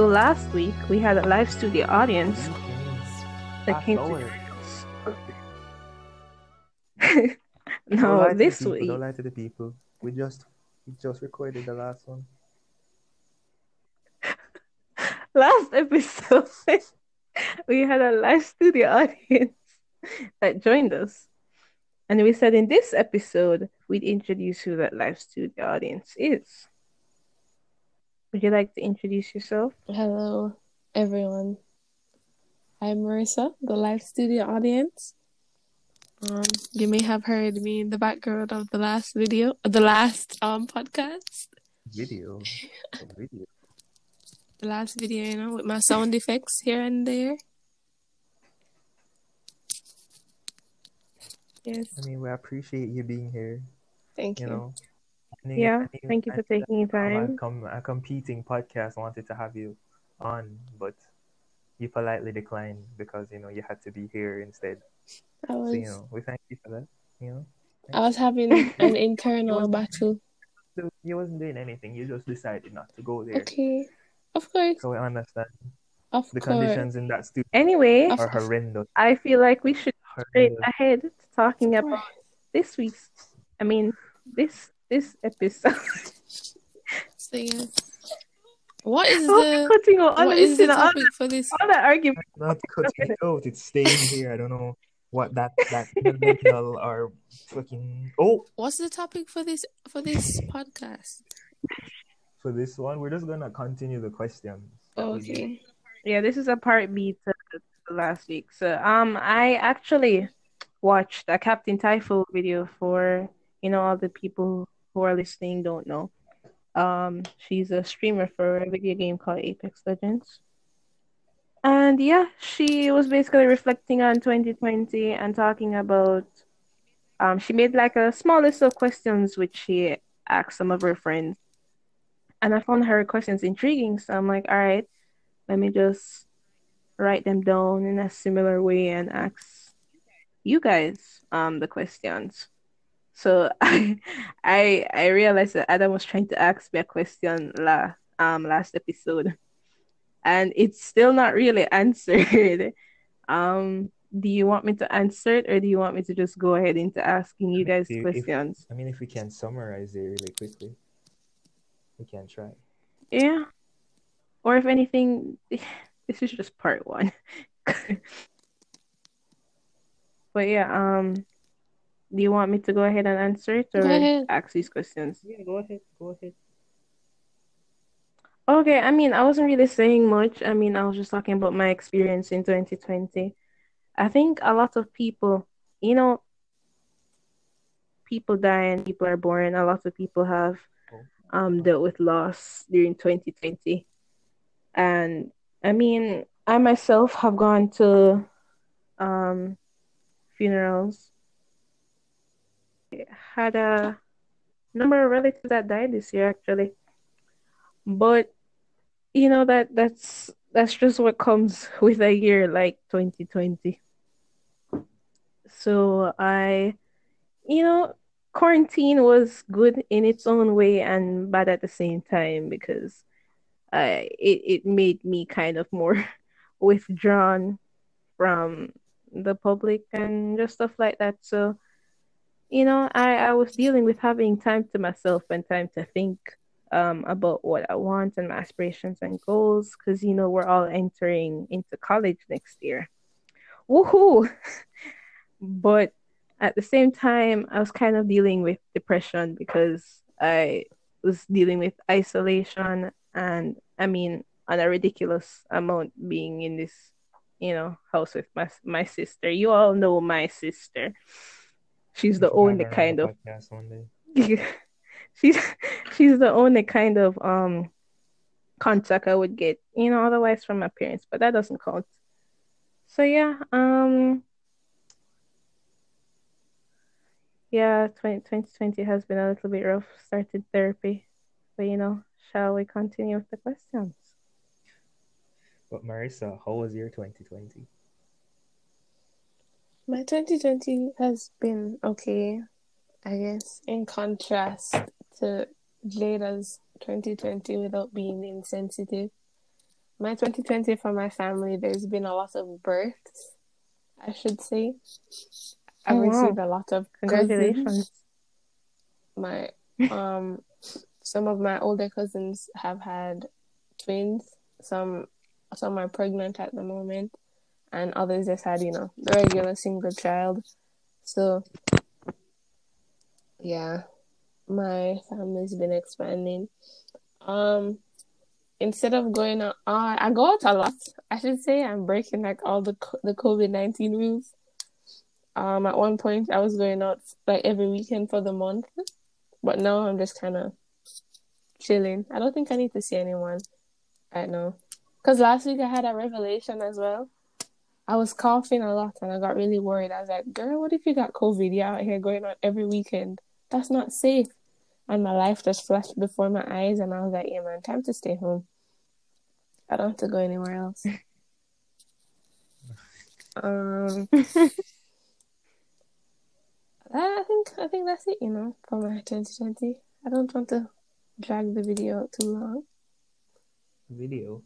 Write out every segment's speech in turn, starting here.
So last week we had a live studio audience that came to. no, this people, week. Don't lie to the people. We just we just recorded the last one. last episode we had a live studio audience that joined us. And we said in this episode we'd introduce who that live studio audience is. Would you like to introduce yourself? Hello, everyone. I'm Marissa, the live studio audience. Um, you may have heard me in the background of the last video, the last um podcast, Video. Video. the last video, you know, with my sound effects here and there. Yes, I mean, we appreciate you being here. thank You you. know. I Yeah, mean, thank you for taking your um, a time. com- a competing podcast wanted to have you on, but you politely declined because you know you had to be here instead. I So you know, we thank you for that. You know, I was having an internal battle. so you wasn't doing anything. You just decided not to go there. Okay, of course, So we understand of the course. conditions in that studio Anyway, Of- are horrendous. I feel like we should straight ahead to talking about this week's I mean this this episode. So yes, what is How the cutting out all what of is this, the you know, topic for this? all that argument? not cutting it out. It's staying here. I don't know what that that mental or fucking oh What's the topic for this for this podcast? for this one. We're just gonna continue the questions. that. Okay. Yeah, this is a part B to, to last week. So um I actually watched a Captain Typhoon video for you know all the people who are listening don't know. Um she's a streamer for a video game called Apex Legends. And yeah, she was basically reflecting on 2020 and talking about um she made like a small list of questions which she asked some of her friends. And I found her questions intriguing, so I'm like, all right, let me just write them down in a similar way and ask you guys um the questions. So I I I realized that Adam was trying to ask me a question la um last episode, and it's still not really answered. Um, do you want me to answer it, or do you want me to just go ahead into asking you guys If- if- questions? I mean, if we can summarize it really quickly, we can try. Yeah. Or if anything, this is just part one. But yeah, um, do you want me to go ahead and answer it or ask these questions? Yeah, go ahead. Go ahead. Okay, I mean, I wasn't really saying much. I mean, I was just talking about my experience in 2020. I think a lot of people, you know, people die and people are born. A lot of people have um dealt with loss during 2020. And I mean, I myself have gone to um funerals. Had a number of relatives that died this year actually. But you know that that's that's just what comes with a year like 2020. So I you know quarantine was good in its own way and bad at the same time because uh, it it made me kind of more withdrawn from the public and just stuff like that. So, you know, I I was dealing with having time to myself and time to think um about what I want and my aspirations and goals because you know we're all entering into college next year. Woohoo! But at the same time, I was kind of dealing with depression because I was dealing with isolation and I mean on a ridiculous amount being in this, you know, house with my my sister. You all know my sister. She's the only on kind the of podcast one day. she's she's the only kind of um contact I would get, you know, otherwise from my parents, but that doesn't count. So yeah, um yeah, 20, 2020 has been a little bit rough. Started therapy. But you know, shall we continue with the questions? But Marissa, how was your 2020? My 2020 has been okay, I guess, in contrast to Jada's 2020 without being insensitive. my 2020 for my family, there's been a lot of births, I should say. I've Oh, wow. received a lot of. Congratulations. My um, some of my older cousins have had twins. Some some are pregnant at the moment, and others just had you know the regular single child. So yeah, my family's been expanding. Um, instead of going out, uh, I go out a lot. I should say I'm breaking like all the the COVID nineteen rules. Um, at one point I was going out like every weekend for the month, but now I'm just kind of chilling. I don't think I need to see anyone right now. Cause last week I had a revelation as well. I was coughing a lot and I got really worried. I was like, "Girl, what if you got COVID? You're out here going on every weekend. That's not safe." And my life just flashed before my eyes, and I was like, "Yeah, man, time to stay home. I don't have to go anywhere else." um, I think I think that's it. You know, for my 2020. I don't want to drag the video out too long. Video.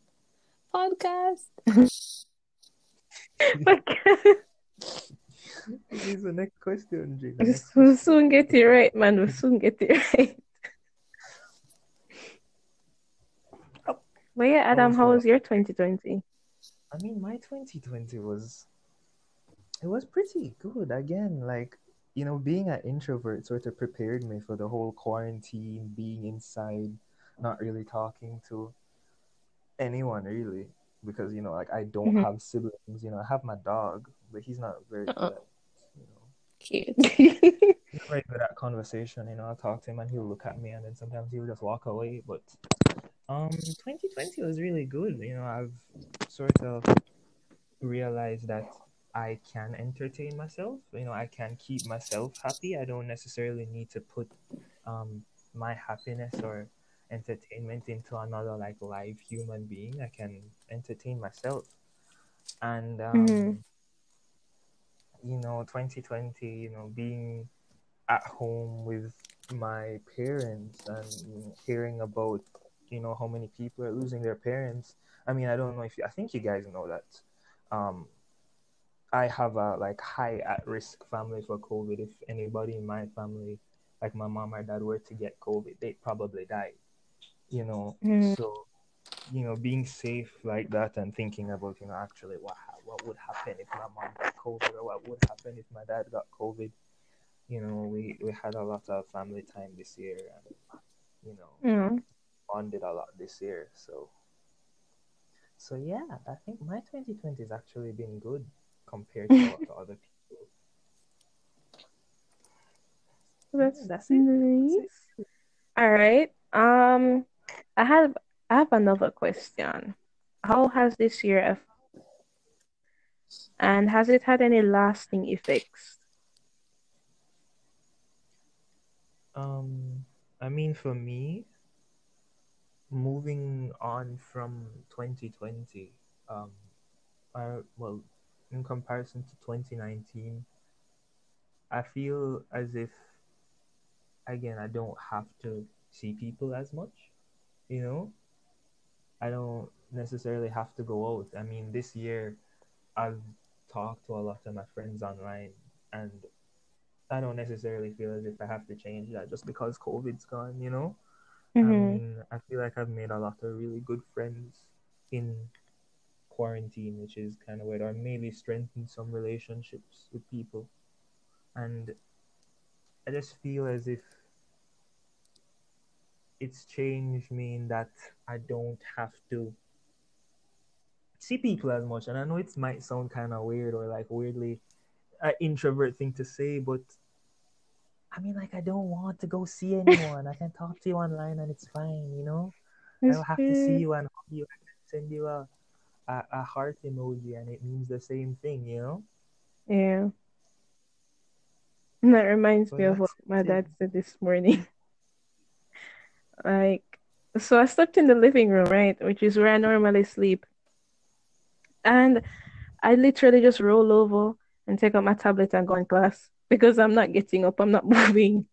Podcast. Here's the next question, next We'll soon get it right, man. We'll soon get it right. Oh, But yeah, Adam, was how was your 2020? I mean, my 2020 was it was pretty good. Again, like you know, being an introvert sort of prepared me for the whole quarantine, being inside, not really talking to anyone really, because you know, like I don't Mhm. have siblings. You know, I have my dog, but he's not very good Uh-uh. at you know Cute. he's very good at conversation. You know, I'll talk to him and he'll look at me, and then sometimes he'll just walk away. But um, 2020 was really good. You know, I've sort of realized that I can entertain myself. You know, I can keep myself happy. I don't necessarily need to put um my happiness or entertainment into another like live human being. I can entertain myself, and um, Mhm. you know, 2020. You know, being at home with my parents and hearing about you know how many people are losing their parents. I mean, I don't know if you, I think you guys know that. Um, I have a like high at risk family for COVID. If anybody in my family, like my mom or dad, were to get COVID, they'd probably die. You know, Mhm. so you know, being safe like that and thinking about you know actually what ha- what would happen if my mom got COVID or what would happen if my dad got COVID. You know, we we had a lot of family time this year, and you know, Mm. bonded a lot this year. So, so yeah, I think my 2020 has actually been good compared to a lot of other people. That's that's nice. It. All right. Um, I have I have another question. How has this year aff- and has it had any lasting effects? Um, I mean, for me, moving on from 2020, um, I well, in comparison to 2019, I feel as if again I don't have to see people as much, you know. I don't necessarily have to go out. I mean, this year I've talked to a lot of my friends online, and I don't necessarily feel as if I have to change that just because COVID's gone, you know. I Mhm. mean, I feel like I've made a lot of really good friends in quarantine, which is kind of weird, or maybe strengthened some relationships with people. And I just feel as if it's changed me in that I don't have to see people as much. And I know it might sound kind of weird or like weirdly an introvert thing to say, but I mean, like, I don't want to go see anyone. I can talk to you online and it's fine, you know? I don't have to see you and hug you. I can send you a, a, a heart emoji and it means the same thing, you know? Yeah. And that reminds So me of what my dad said this morning. Like, so I slept in the living room, right, which is where I normally sleep. And I literally just roll over and take out my tablet and go in class because I'm not getting up, I'm not moving.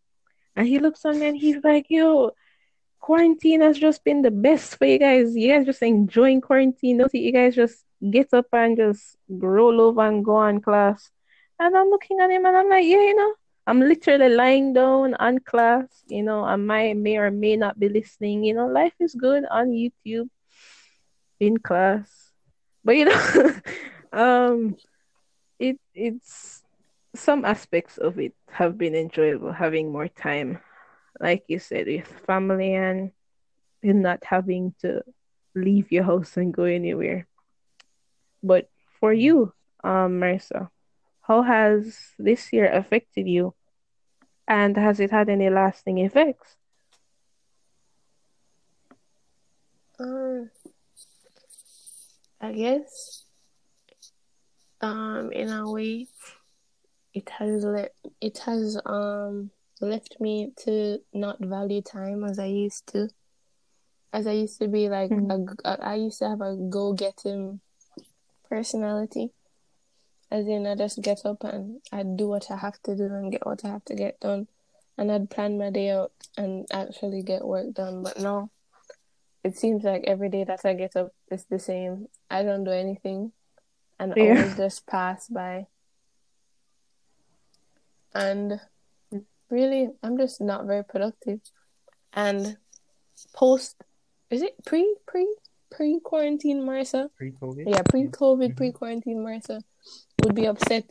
And he looks at me and he's like, Yo, quarantine has just been the best for you guys. You guys just enjoying quarantine. Don't you guys just get up and just roll over and go on class? And I'm looking at him and I'm like, yeah, you know, I'm literally lying down on class. You know, I might may or may not be listening. You know, life is good on YouTube in class. But you know, um it it's some aspects of it have been enjoyable having more time like you said with family and not having to leave your house and go anywhere but for you um marissa how has this year affected you and has it had any lasting effects Um, I guess, um, in a way, it has let it has um left me to not value time as I used to. As I used to be like Mhm. a, a- I used to have a go getting personality. As in, I just get up and I do what I have to do and get what I have to get done, and I'd plan my day out and actually get work done. But now it seems like every day that I get up is the same. I don't do anything, and Yeah. hours just pass by. And really, I'm just not very productive. And post, is it pre pre pre quarantine, Marissa? Pre-COVID. Yeah, pre COVID, Mhm. pre quarantine, Marissa would be upset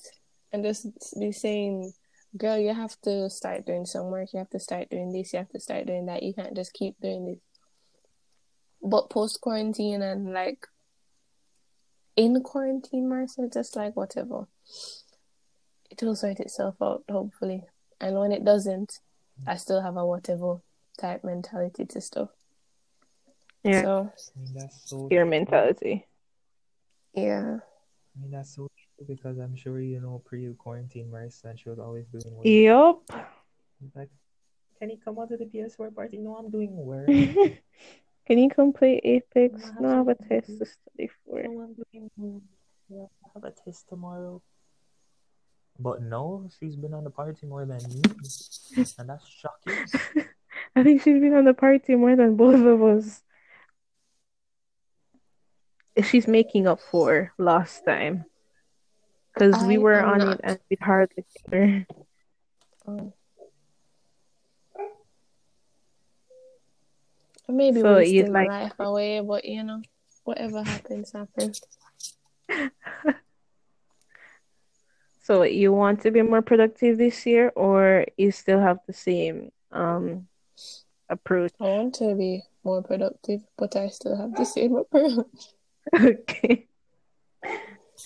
and just be saying, "Girl, you have to start doing some work. You have to start doing this. You have to start doing that. You can't just keep doing this." But post quarantine and like in quarantine, Marissa, just like whatever, it will sort itself out hopefully. And when it doesn't, I still have a whatever type mentality to stuff. Yeah. So I mean, that's so your true. mentality yeah, I mean, that's so true because I'm sure you know pre-quarantine Marissa, and she was always doing work. yup Like, can you come out to the PS4 party? No, I'm doing work. can you come play apex No, I have no i have a test to study for No, I'm doing work. Yeah, I have a test tomorrow. But no, she's been on the party more than me, and that's shocking. I think she's been on the party more than both of us. She's making up for last time. Because we were on not. it and we hardly together. Um, I may be So wasting my like life away, but you know, whatever happens, happens. so you want to be more productive this year or you still have the same um approach? I want to be more productive, but I still have the same approach. Okay.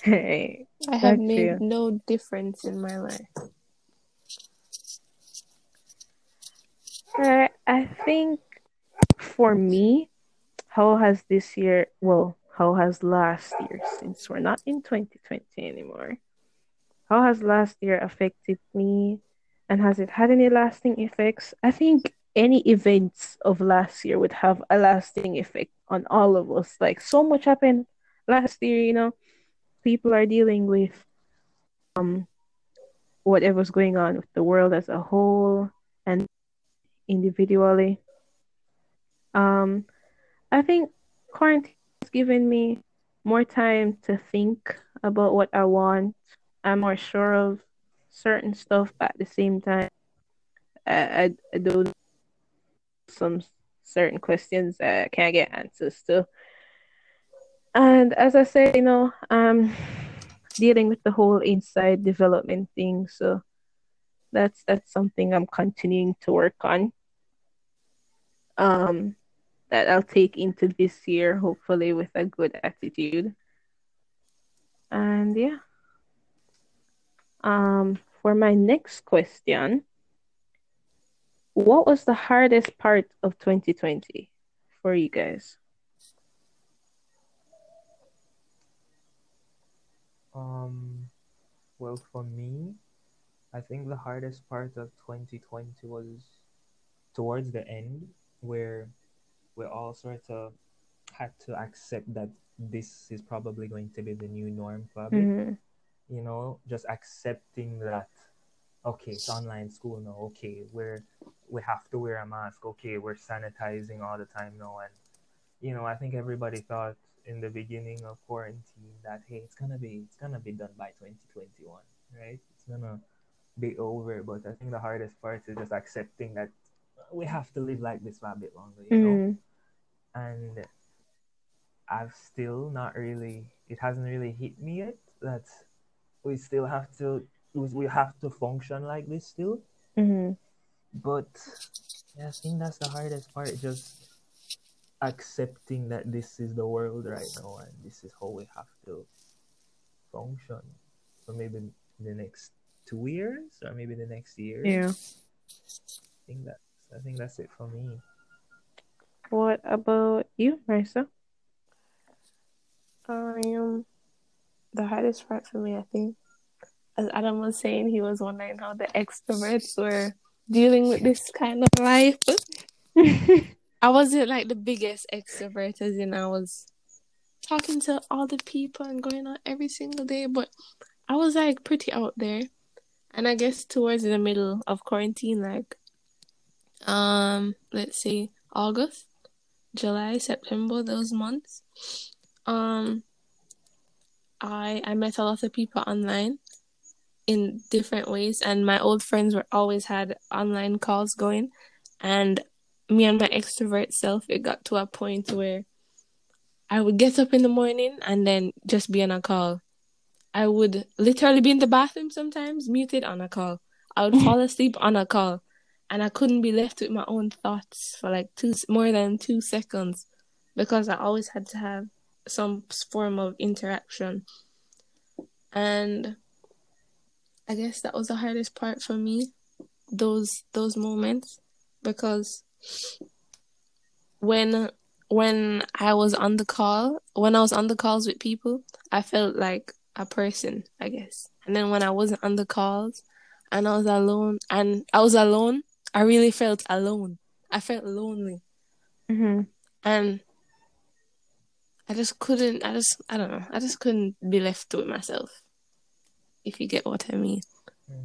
Hey, I have made you. no difference in my life. Uh, I think for me, how has this year, well, how has last year, since we're not in 2020 anymore, how has last year affected me and has it had any lasting effects? I think any events of last year would have a lasting effect on all of us. Like, so much happened last year, you know, people are dealing with um whatever's going on with the world as a whole and individually. Um, I think quarantine has given me more time to think about what I want. I'm more sure of certain stuff, but at the same time, I, I, I don't some certain questions that I can't get answers to. And as I said, you know, um, dealing with the whole inside development thing, so that's that's something I'm continuing to work on. Um, that I'll take into this year, hopefully with a good attitude. And yeah. Um, for my next question, what was the hardest part of 2020 for you guys? Um, well, for me, I think the hardest part of 2020 was towards the end, where we all sort of had to accept that this is probably going to be the new norm bit. Mhm. You know, just accepting that, okay, it's online school now. Okay, we're we have to wear a mask. Okay, we're sanitizing all the time now, and you know, I think everybody thought in the beginning of quarantine that hey, it's gonna be it's gonna be done by 2021, right? It's gonna be over. But I think the hardest part is just accepting that we have to live like this for a bit longer, you know. Mm. And I've still not really. It hasn't really hit me yet that we still have to we have to function like this still. hmm But yeah, I think that's the hardest part. Just accepting that this is the world right now and this is how we have to function for maybe the next two years or maybe the next year. Yeah. I think that's I think that's it for me. What about you, Marissa? Um, the hardest part for me, I think, as Adam was saying, he was wondering how the extroverts were dealing with this kind of life. I wasn't like the biggest extrovert, as in I was talking to all the people and going out every single day, but I was like pretty out there. And I guess towards the middle of quarantine, like um, let's see, August, July, September, those months, um, I I met a lot of people online in different ways, and my old friends were always had online calls going, and me and my extrovert self, it got to a point where I would get up in the morning and then just be on a call. I would literally be in the bathroom sometimes, muted on a call. I would fall asleep on a call, and I couldn't be left with my own thoughts for like two more than two seconds because I always had to have some form of interaction. And I guess that was the hardest part for me, those those moments, because when when I was on the call, when I was on the calls with people, I felt like a person, I guess. And then when I wasn't on the calls and I was alone and I was alone, I really felt alone. I felt lonely. hmm And I just couldn't I just I don't know. I just couldn't be left with myself. If you get what I mean.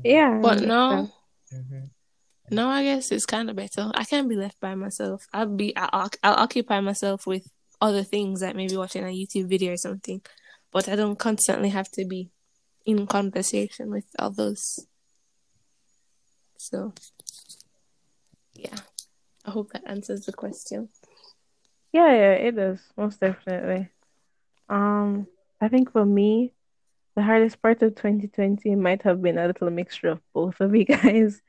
Yeah. But now. Mm-hmm. Now I guess it's kind of better. I can't be left by myself. I'll be I'll, I'll occupy myself with other things like maybe watching a YouTube video or something. But I don't constantly have to be in conversation with others. So yeah. I hope that answers the question. Yeah, yeah, it does, most definitely. Um, I think for me, the hardest part of 2020 might have been a little mixture of both of you guys,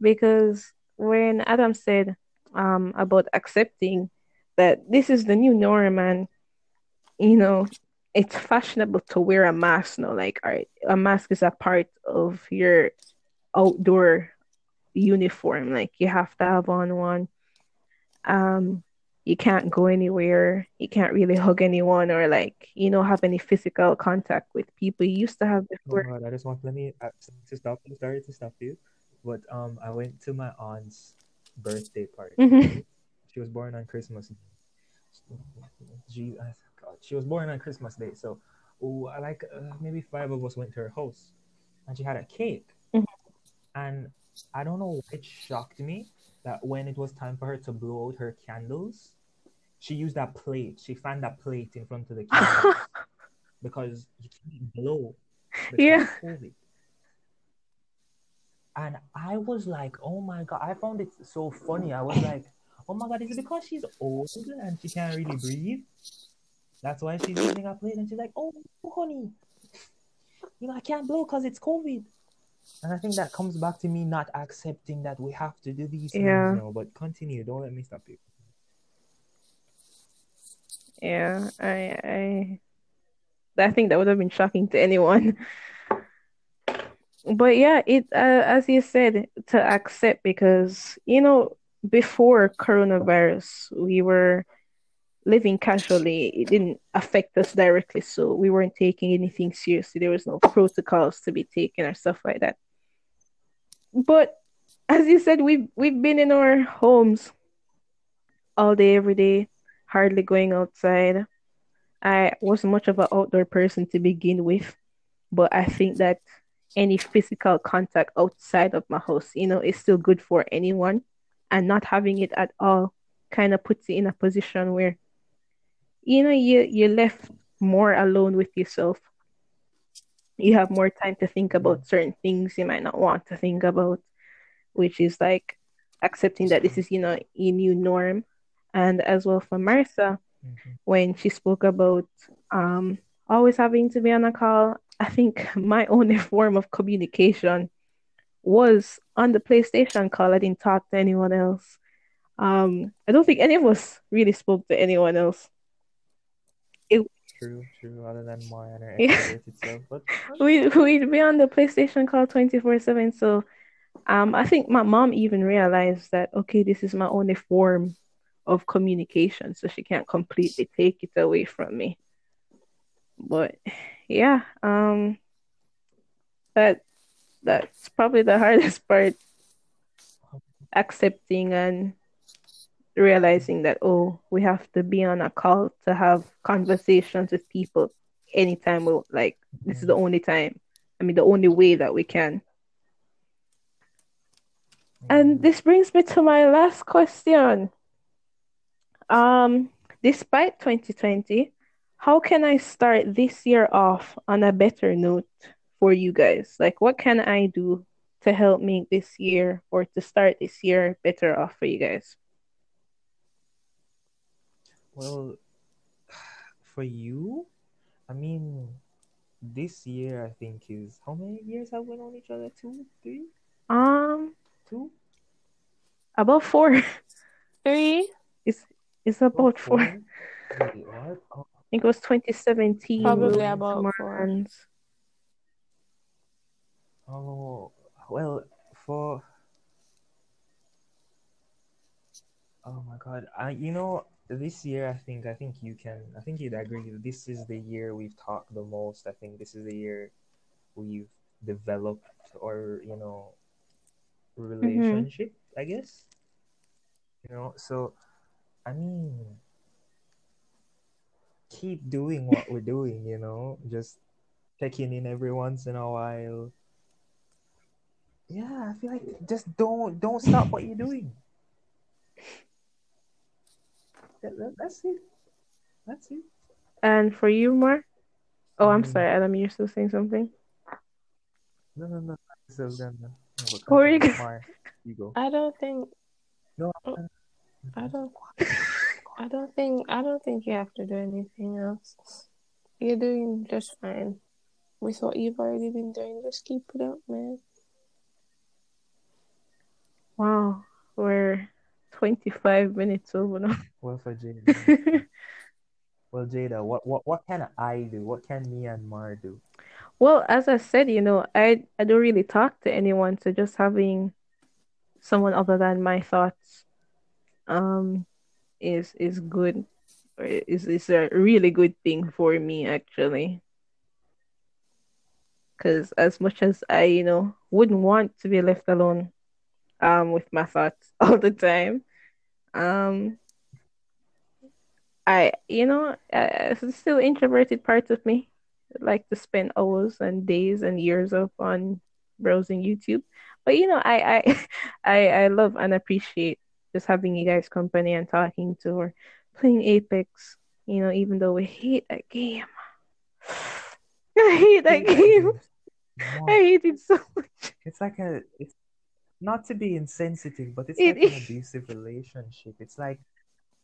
because when Adam said um about accepting that this is the new norm and you know it's fashionable to wear a mask now, like all right, a mask is a part of your outdoor uniform, like you have to have on one. Um, you can't go anywhere. You can't really hug anyone or like, you know, have any physical contact with people you used to have Oh before. God, I just want let me uh, to stop. I'm sorry to stop you, but um, I went to my aunt's birthday party. Mhm. She was born on Christmas. Uh, God, she was born on Christmas Day, so oh, I like uh, maybe five of us went to her house, and she had a cake, Mhm. and I don't know, it shocked me that when it was time for her to blow out her candles, she used that plate. She found that plate in front of the candles because you can't blow because Yeah. COVID. And I was like, oh my God, I found it so funny. I was like, oh my God, is it because she's old and she can't really breathe? That's why she's using a plate. And she's like, oh, honey, you know, I can't blow because it's COVID. And I think that comes back to me not accepting that we have to do these things Yeah. now. But continue, don't let me stop you. Yeah, I I I think that would have been shocking to anyone. But yeah, it uh, as you said, to accept because you know before coronavirus we were living casually. It didn't affect us directly, so we weren't taking anything seriously. There was no protocols to be taken or stuff like that. But as you said, we've we've been in our homes all day, every day, hardly going outside. I wasn't much of an outdoor person to begin with, but I think that any physical contact outside of my house, you know, is still good for anyone. and not having it at all kind of puts you in a position where you know you you're left more alone with yourself you have more time to think about certain things you might not want to think about which is like accepting that this is you know a new norm and as well for marissa Mhm. when she spoke about um always having to be on a call i think my only form of communication was on the playstation call i didn't talk to anyone else um i don't think any of us really spoke to anyone else True, true. Other than her Yeah. extroverted but we we'd be on the PlayStation call 24/7 so um I think my mom even realized that okay this is my only form of communication so she can't completely take it away from me but yeah um that that's probably the hardest part. Accepting and realizing that oh we have to be on a call to have conversations with people anytime we like this is the only time i mean the only way that we can. And this brings me to my last question. Um despite 2020 how can i start this year off on a better note for you guys? Like what can i do to help make this year or to start this year better off for you guys? Well, for you, I mean, this year I think is how many years have we known each other? Two, three, um two, about four. Three. it's it's about four. I Wait, what? Oh, think it was 2017 Probably we went to about four. Marans. oh, well, for oh my God, I you know this year I think I think you can I think you'd agree this is the year we've talked the most. I think this is the year we've developed or you know mm-hmm. relationship. I guess you know so I mean keep doing what we're doing. You know just checking in every once in a while. Yeah, I feel like just don't don't stop what you're doing. That, that- that's it. That's it. and for you Mar oh i'm Mm. sorry adam you're still saying something No, no, no. So then, no, but Where you go- Mar, you go. I don't think. No, Oh, I don't. I don't think. I don't think you have to do anything else. You're doing just fine with what you've already been doing. Just keep it up, man. wow we're 25 minutes over now well, for Jada. well, Jada, what, what, what can I do? What can me and Mar do? Well, as I said, you know, I I don't really talk to anyone, so just having someone other than my thoughts um is is good is is a really good thing for me actually. Because as much as I, you know, wouldn't want to be left alone um with my thoughts all the time, um I, you know, uh, it's still introverted part of me. I like to spend hours and days and years up on browsing YouTube. But you know, I I I, I love and appreciate just having you guys company and talking to or playing Apex. You know, even though we hate that game. I hate that game. I hate it so much. it's like a, it's not to be insensitive, but it's It like an abusive relationship. It's like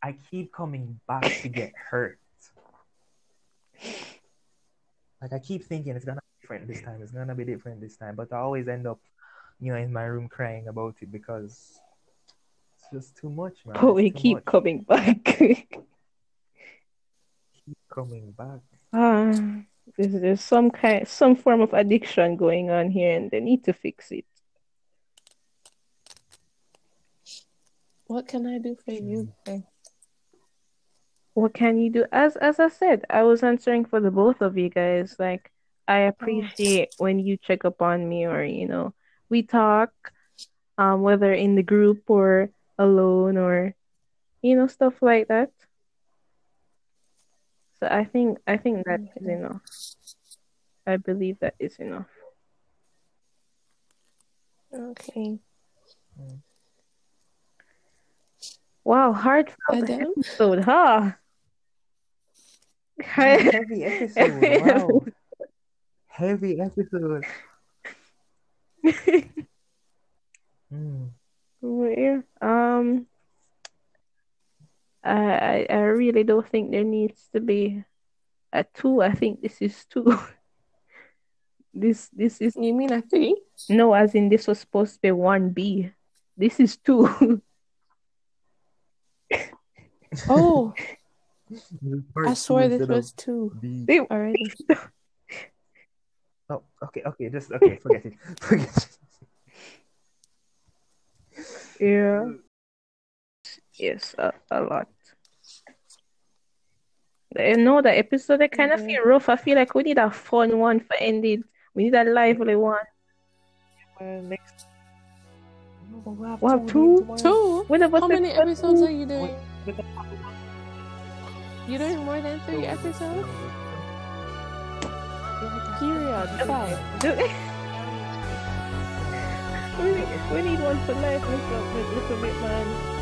I keep coming back to get hurt. Like I keep thinking it's gonna be different this time. It's gonna be different this time, but I always end up, you know, in my room crying about it because just too much, man. But we keep much. coming back. Keep coming back. Ah, there's, there's some kind, some form of addiction going on here, and they need to fix it. What can I do for you? then? What can you do? As as I said, I was answering for the both of you guys. Like, I appreciate when you check up on me, or you know, we talk, um, whether in the group or alone, or you know, stuff like that. So I think I think that is Okay. enough. I believe that is enough. Okay. Wow, heartfelt episode, huh? Heavy episode. Wow. Heavy episode. Mm. Yeah. Um, I, I I really don't think there needs to be a two. I think this is two. This this is You mean a three? no, as in this was supposed to be one B. This is two. Oh, I swear this was two B. They- already. Oh, okay, okay, just okay, forget it. Forget it. Yeah. Yes, a, a lot. I know the episode I kind of feel rough. I feel like we need a fun one for ending. We need a lively one. Uh, next. No, we'll have We'll have two. two? Two? When How many episodes are you doing? With- with You doing more than three episodes? Period. Five. We, we need one for life, Mr. Bit Man.